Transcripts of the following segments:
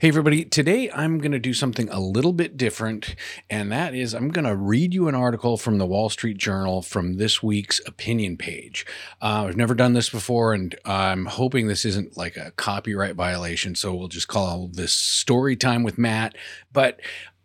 Hey, everybody. Today I'm going to do something a little bit different, and that is I'm going to read you an article from the Wall Street Journal from this week's opinion page. Uh, I've never done this before, and I'm hoping this isn't like a copyright violation, so we'll just call this story time with Matt. But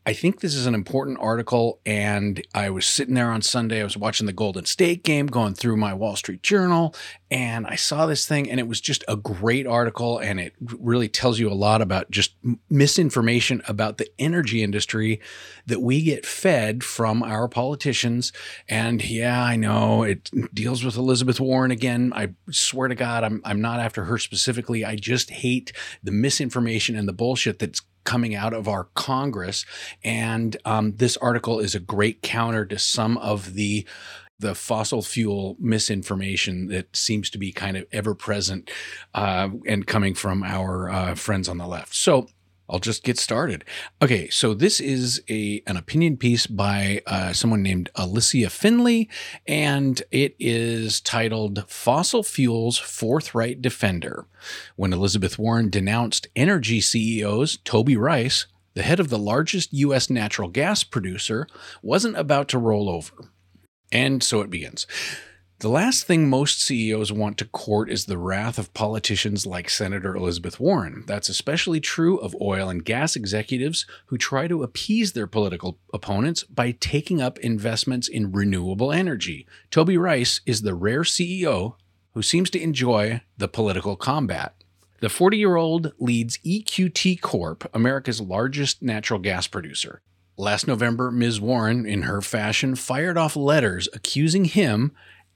I think this is an important article. And I was sitting there on Sunday, I was watching the Golden State game, going through my Wall Street Journal, and I saw this thing, and it was just a great article. And it really tells you a lot about just misinformation about the energy industry that we get fed from our politicians. And yeah, I know it deals with Elizabeth Warren again. I swear to God, I'm, I'm not after her specifically. I just hate the misinformation and the bullshit that's coming out of our Congress. And um, this article is a great counter to some of the the fossil fuel misinformation that seems to be kind of ever present uh, and coming from our uh, friends on the left. So I'll just get started. Okay, so this is a an opinion piece by uh, someone named Allysia Finley, and it is titled "Fossil Fuels Forthright Defender." When Elizabeth Warren denounced energy CEOs Toby Rice, the head of the largest U.S. natural gas producer, wasn't about to roll over. And so it begins. The last thing most CEOs want to court is the wrath of politicians like Senator Elizabeth Warren. That's especially true of oil and gas executives who try to appease their political opponents by taking up investments in renewable energy. Toby Rice is the rare CEO who seems to enjoy the political combat. The 40 year old leads EQT Corp., America's largest natural gas producer. Last November, Ms. Warren, in her fashion, fired off letters accusing him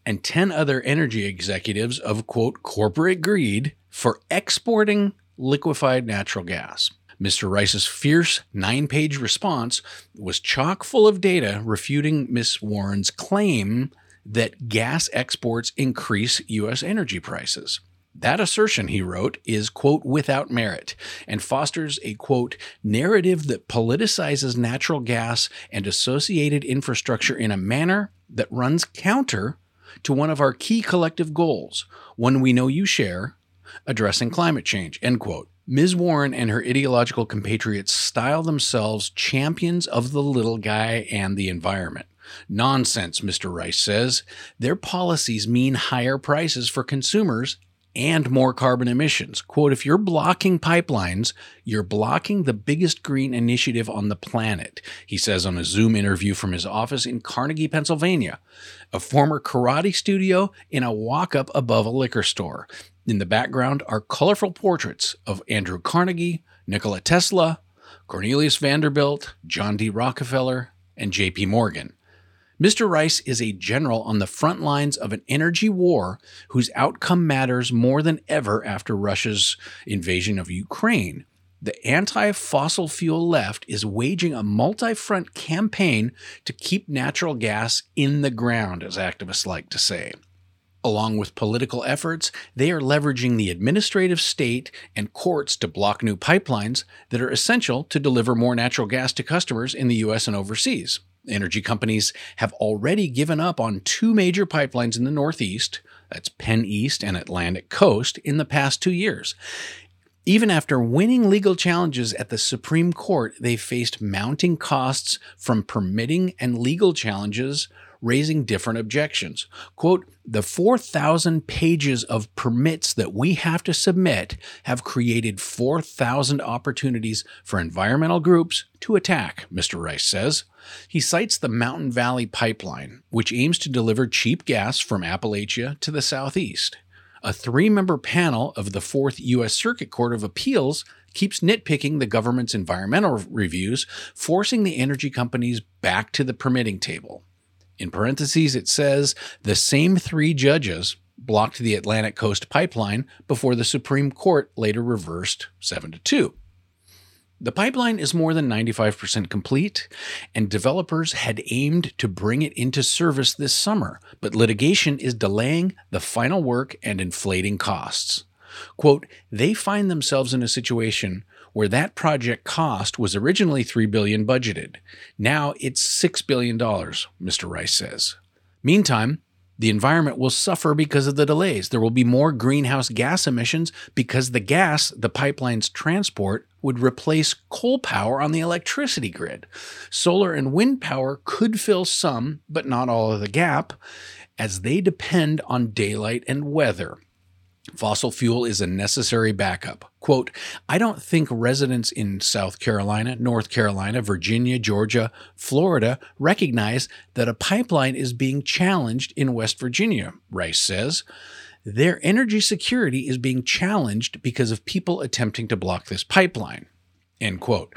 and 10 other energy executives of, quote, corporate greed for exporting liquefied natural gas. Mr. Rice's fierce nine page response was chock full of data refuting Ms. Warren's claim that gas exports increase U.S. energy prices. That assertion, he wrote, is, quote, without merit and fosters a, quote, narrative that politicizes natural gas and associated infrastructure in a manner that runs counter to one of our key collective goals, one we know you share, addressing climate change. End quote. Ms. Warren and her ideological compatriots style themselves champions of the little guy and the environment. Nonsense, Mr. Rice says. Their policies mean higher prices for consumers and more carbon emissions. Quote, if you're blocking pipelines, you're blocking the biggest green initiative on the planet, he says on a Zoom interview from his office in Carnegie, Pennsylvania, a former karate studio in a walk up above a liquor store. In the background are colorful portraits of Andrew Carnegie, Nikola Tesla, Cornelius Vanderbilt, John D. Rockefeller, and J.P. Morgan. Mr. Rice is a general on the front lines of an energy war whose outcome matters more than ever after Russia's invasion of Ukraine. The anti fossil fuel left is waging a multi front campaign to keep natural gas in the ground, as activists like to say. Along with political efforts, they are leveraging the administrative state and courts to block new pipelines that are essential to deliver more natural gas to customers in the US and overseas. Energy companies have already given up on two major pipelines in the Northeast, that's Penn East and Atlantic Coast, in the past two years. Even after winning legal challenges at the Supreme Court, they faced mounting costs from permitting and legal challenges raising different objections. Quote, the 4,000 pages of permits that we have to submit have created 4,000 opportunities for environmental groups to attack, Mr. Rice says. He cites the Mountain Valley Pipeline, which aims to deliver cheap gas from Appalachia to the southeast. A three member panel of the Fourth U.S. Circuit Court of Appeals keeps nitpicking the government's environmental reviews, forcing the energy companies back to the permitting table. In parentheses, it says the same three judges blocked the Atlantic Coast pipeline before the Supreme Court later reversed 7 to 2. The pipeline is more than 95% complete, and developers had aimed to bring it into service this summer, but litigation is delaying the final work and inflating costs. Quote, they find themselves in a situation where that project cost was originally 3 billion budgeted. Now it's 6 billion dollars, Mr. Rice says. Meantime, the environment will suffer because of the delays. There will be more greenhouse gas emissions because the gas the pipelines transport would replace coal power on the electricity grid. Solar and wind power could fill some, but not all of the gap, as they depend on daylight and weather. Fossil fuel is a necessary backup. Quote, I don't think residents in South Carolina, North Carolina, Virginia, Georgia, Florida recognize that a pipeline is being challenged in West Virginia, Rice says. Their energy security is being challenged because of people attempting to block this pipeline. End quote.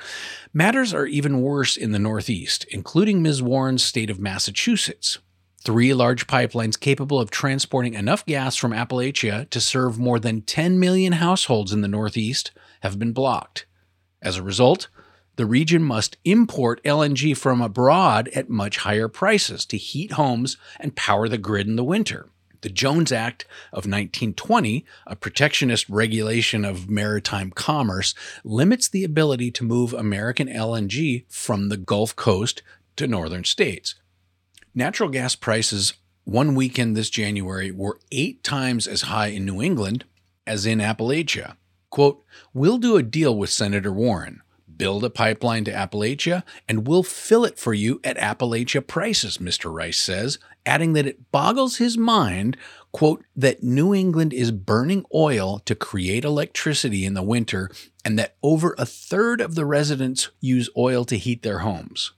Matters are even worse in the Northeast, including Ms. Warren's state of Massachusetts. Three large pipelines capable of transporting enough gas from Appalachia to serve more than 10 million households in the Northeast have been blocked. As a result, the region must import LNG from abroad at much higher prices to heat homes and power the grid in the winter. The Jones Act of 1920, a protectionist regulation of maritime commerce, limits the ability to move American LNG from the Gulf Coast to northern states. Natural gas prices one weekend this January were eight times as high in New England as in Appalachia. Quote, We'll do a deal with Senator Warren. Build a pipeline to Appalachia, and we'll fill it for you at Appalachia prices, Mr. Rice says, adding that it boggles his mind, quote, that New England is burning oil to create electricity in the winter, and that over a third of the residents use oil to heat their homes.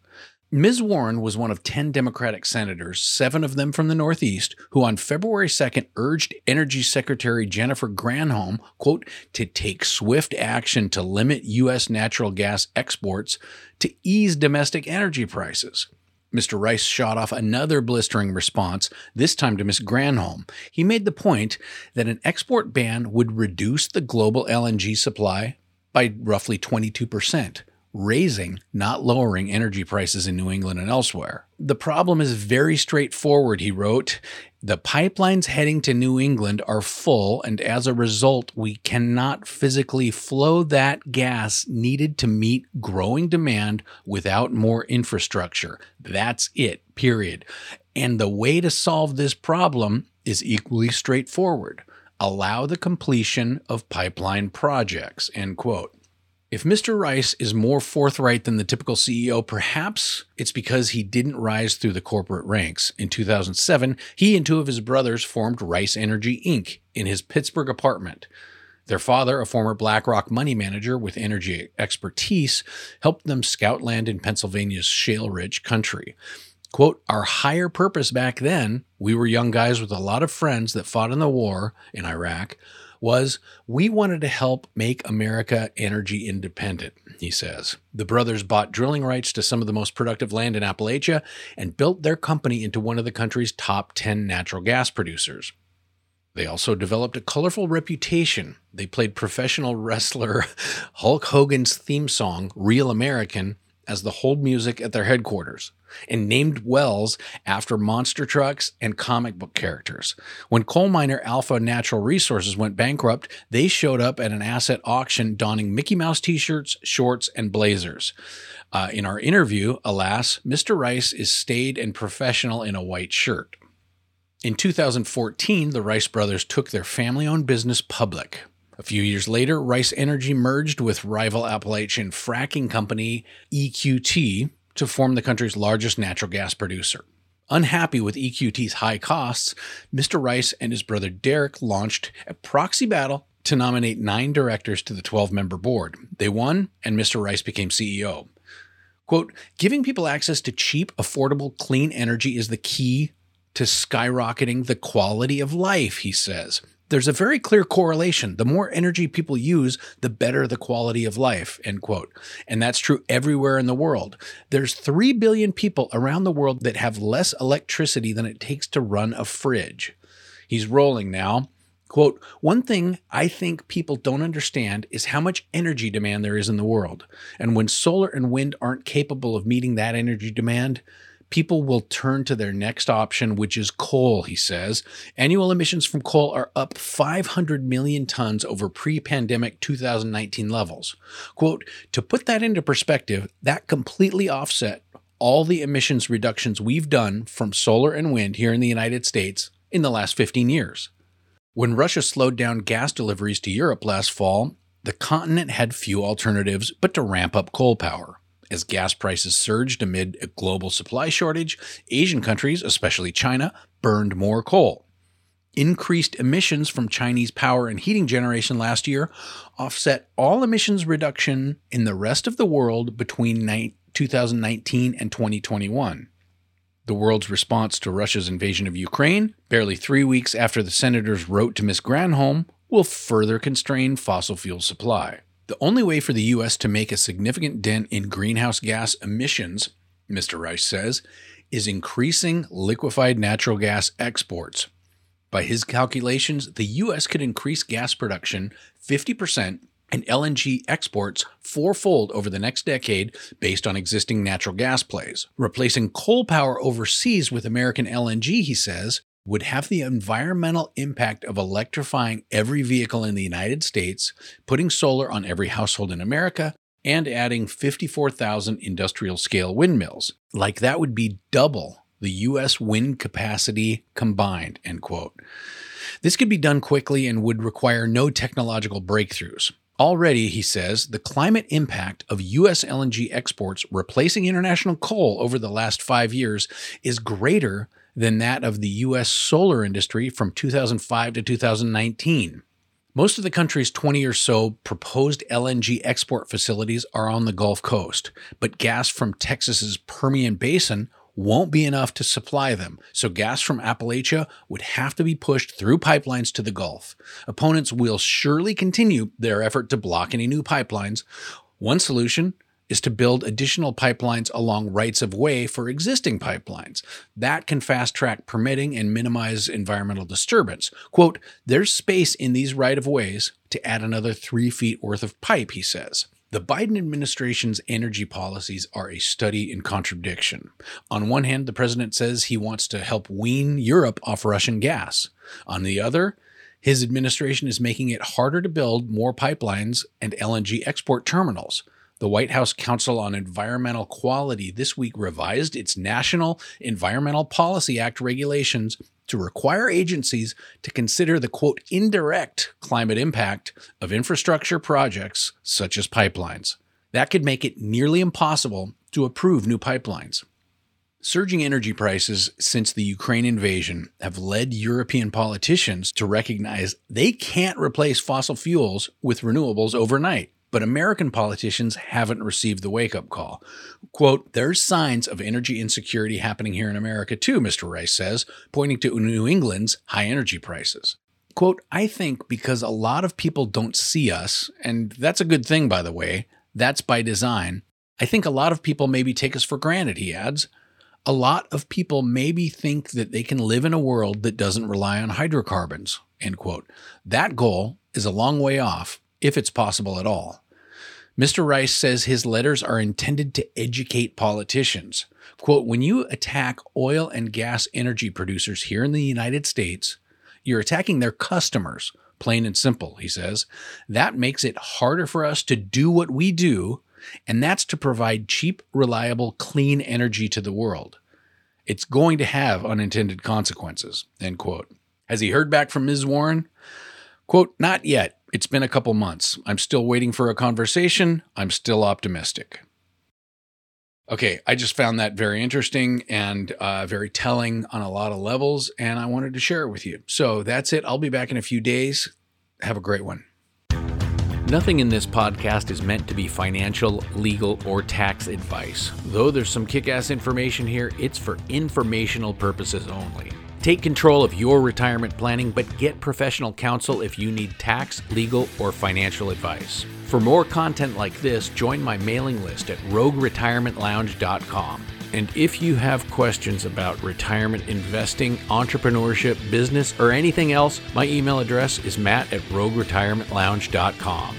Ms. Warren was one of 10 Democratic senators, seven of them from the Northeast, who on February 2nd urged Energy Secretary Jennifer Granholm, quote, to take swift action to limit U.S. natural gas exports to ease domestic energy prices. Mr. Rice shot off another blistering response, this time to Ms. Granholm. He made the point that an export ban would reduce the global LNG supply by roughly 22 percent raising, not lowering energy prices in New England and elsewhere. The problem is very straightforward, he wrote. The pipelines heading to New England are full, and as a result, we cannot physically flow that gas needed to meet growing demand without more infrastructure. That's it, period. And the way to solve this problem is equally straightforward allow the completion of pipeline projects, end quote. If Mr. Rice is more forthright than the typical CEO, perhaps it's because he didn't rise through the corporate ranks. In 2007, he and two of his brothers formed Rice Energy Inc. in his Pittsburgh apartment. Their father, a former BlackRock money manager with energy expertise, helped them scout land in Pennsylvania's shale rich country. Quote, our higher purpose back then, we were young guys with a lot of friends that fought in the war in Iraq was we wanted to help make America energy independent, he says. The brothers bought drilling rights to some of the most productive land in Appalachia and built their company into one of the country's top 10 natural gas producers. They also developed a colorful reputation. They played professional wrestler Hulk Hogan's theme song, Real American, as the hold music at their headquarters and named wells after monster trucks and comic book characters. When coal miner Alpha Natural Resources went bankrupt, they showed up at an asset auction donning Mickey Mouse t shirts, shorts, and blazers. Uh, in our interview, alas, Mr. Rice is staid and professional in a white shirt. In 2014, the Rice brothers took their family owned business public. A few years later, Rice Energy merged with rival Appalachian fracking company EQT to form the country's largest natural gas producer. Unhappy with EQT's high costs, Mr. Rice and his brother Derek launched a proxy battle to nominate nine directors to the 12 member board. They won, and Mr. Rice became CEO. Quote, giving people access to cheap, affordable, clean energy is the key to skyrocketing the quality of life, he says there's a very clear correlation. The more energy people use, the better the quality of life, end quote. And that's true everywhere in the world. There's 3 billion people around the world that have less electricity than it takes to run a fridge. He's rolling now. Quote, one thing I think people don't understand is how much energy demand there is in the world. And when solar and wind aren't capable of meeting that energy demand, people will turn to their next option, which is coal, he says. Annual emissions from coal are up 500 million tons over pre pandemic 2019 levels. Quote, to put that into perspective, that completely offset all the emissions reductions we've done from solar and wind here in the United States in the last 15 years. When Russia slowed down gas deliveries to Europe last fall, the continent had few alternatives but to ramp up coal power. As gas prices surged amid a global supply shortage, Asian countries, especially China, burned more coal. Increased emissions from Chinese power and heating generation last year offset all emissions reduction in the rest of the world between 2019 and 2021. The world's response to Russia's invasion of Ukraine, barely three weeks after the senators wrote to Ms. Granholm, will further constrain fossil fuel supply. The only way for the U.S. to make a significant dent in greenhouse gas emissions, Mr. Rice says, is increasing liquefied natural gas exports. By his calculations, the U.S. could increase gas production 50% and LNG exports fourfold over the next decade based on existing natural gas plays. Replacing coal power overseas with American LNG, he says, would have the environmental impact of electrifying every vehicle in the United States, putting solar on every household in America, and adding 54,000 industrial scale windmills. Like that would be double the US wind capacity combined, end quote. This could be done quickly and would require no technological breakthroughs. Already, he says, the climate impact of U.S. LNG exports replacing international coal over the last five years is greater than that of the U.S. solar industry from 2005 to 2019. Most of the country's 20 or so proposed LNG export facilities are on the Gulf Coast, but gas from Texas's Permian Basin won't be enough to supply them, so gas from Appalachia would have to be pushed through pipelines to the Gulf. Opponents will surely continue their effort to block any new pipelines. One solution is to build additional pipelines along rights of way for existing pipelines. That can fast track permitting and minimize environmental disturbance. Quote, there's space in these right of ways to add another three feet worth of pipe, he says. The Biden administration's energy policies are a study in contradiction. On one hand, the president says he wants to help wean Europe off Russian gas. On the other, his administration is making it harder to build more pipelines and LNG export terminals. The White House Council on Environmental Quality this week revised its National Environmental Policy Act regulations to require agencies to consider the quote indirect climate impact of infrastructure projects such as pipelines. That could make it nearly impossible to approve new pipelines. Surging energy prices since the Ukraine invasion have led European politicians to recognize they can't replace fossil fuels with renewables overnight. But American politicians haven't received the wake up call. Quote, there's signs of energy insecurity happening here in America too, Mr. Rice says, pointing to New England's high energy prices. Quote, I think because a lot of people don't see us, and that's a good thing, by the way, that's by design. I think a lot of people maybe take us for granted, he adds. A lot of people maybe think that they can live in a world that doesn't rely on hydrocarbons, end quote. That goal is a long way off, if it's possible at all. Mr. Rice says his letters are intended to educate politicians. Quote, when you attack oil and gas energy producers here in the United States, you're attacking their customers, plain and simple, he says. That makes it harder for us to do what we do, and that's to provide cheap, reliable, clean energy to the world. It's going to have unintended consequences, end quote. Has he heard back from Ms. Warren? Quote, not yet. It's been a couple months. I'm still waiting for a conversation. I'm still optimistic. Okay, I just found that very interesting and uh, very telling on a lot of levels, and I wanted to share it with you. So that's it. I'll be back in a few days. Have a great one. Nothing in this podcast is meant to be financial, legal, or tax advice. Though there's some kick ass information here, it's for informational purposes only. Take control of your retirement planning, but get professional counsel if you need tax, legal, or financial advice. For more content like this, join my mailing list at rogueretirementlounge.com. And if you have questions about retirement investing, entrepreneurship, business, or anything else, my email address is matt at rogueretirementlounge.com.